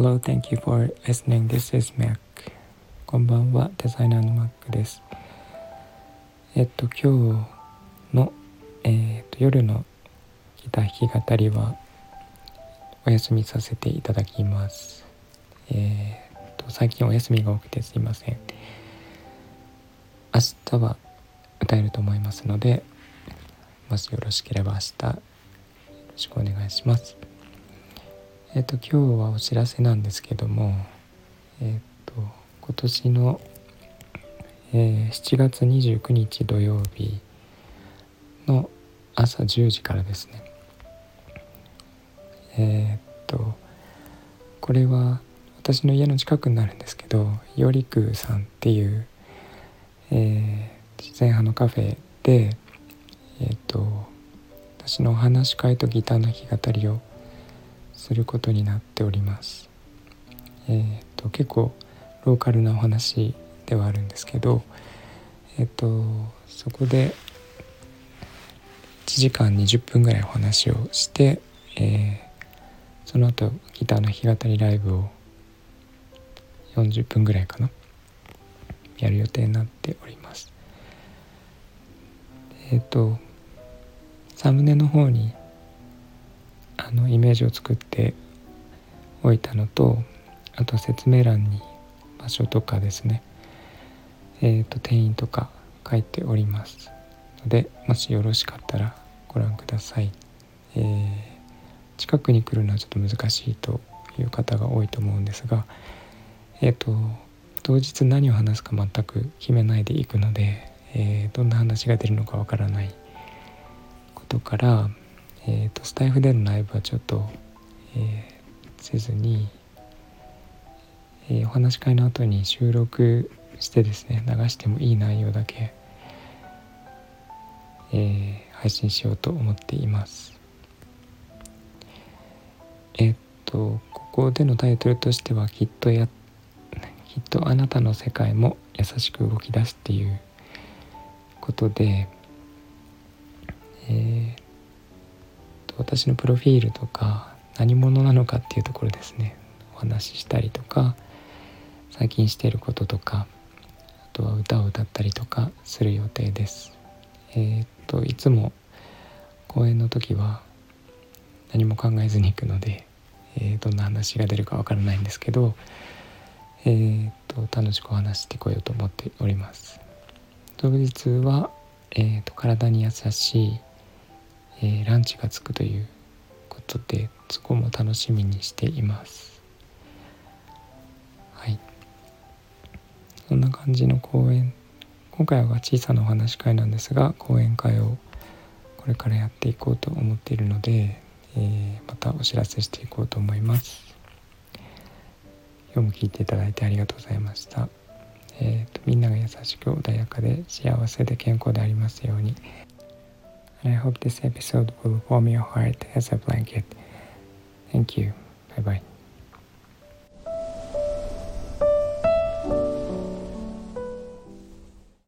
Hello, thank you for listening. This is Mac. こんばんは、デザイナーの Mac です。えっと、今日の、えっと、夜のギター弾き語りはお休みさせていただきます。えっと、最近お休みが多くてすいません。明日は歌えると思いますので、もしよろしければ明日よろしくお願いします。えっ、と今日はお知らせなんですけどもえっ、と今年の、えー、7月29日土曜日の朝10時からですね。えっ、とこれは私の家の近くになるんですけどよりくさんっていう、えー、自然派のカフェでえっ、と私のお話し会とギターの弾き語りをすることになっております。えーと、結構ローカルなお話ではあるんですけど、えーと、そこで1時間20分ぐらいお話をして、えー、その後ギターの弾き語りライブを40分ぐらいかなやる予定になっております。えっ、ー、とサムネの方にあのイメージを作っておいたのとあと説明欄に場所とかですねえっ、ー、と店員とか書いておりますのでもしよろしかったらご覧ください、えー、近くに来るのはちょっと難しいという方が多いと思うんですがえっ、ー、と当日何を話すか全く決めないでいくので、えー、どんな話が出るのかわからないことからえーと、スタイフでのライブはちょっと、えー、せずに、えー、お話し会の後に収録してですね流してもいい内容だけ、えー、配信しようと思っています。えっ、とここでのタイトルとしてはきっとやきっとあなたの世界も優しく動き出すっていうことでえー私のプロフィールとか何者なのかっていうところですねお話ししたりとか最近していることとかあとは歌を歌ったりとかする予定です。えー、っといつも公演の時は何も考えずに行くので、えー、どんな話が出るかわからないんですけど、えー、っと楽しくお話してこようと思っております。当日は、えー、っと体に優しいえー、ランチがつくということでそこも楽しみにしています。はい。そんな感じの講演今回は小さなお話会なんですが講演会をこれからやっていこうと思っているので、えー、またお知らせしていこうと思います。今日も聞いていただいてありがとうございました。えーとみんなが優しく穏やかで幸せで健康でありますように。And I hope this episode will warm your heart as a blanket. Thank you. Bye bye.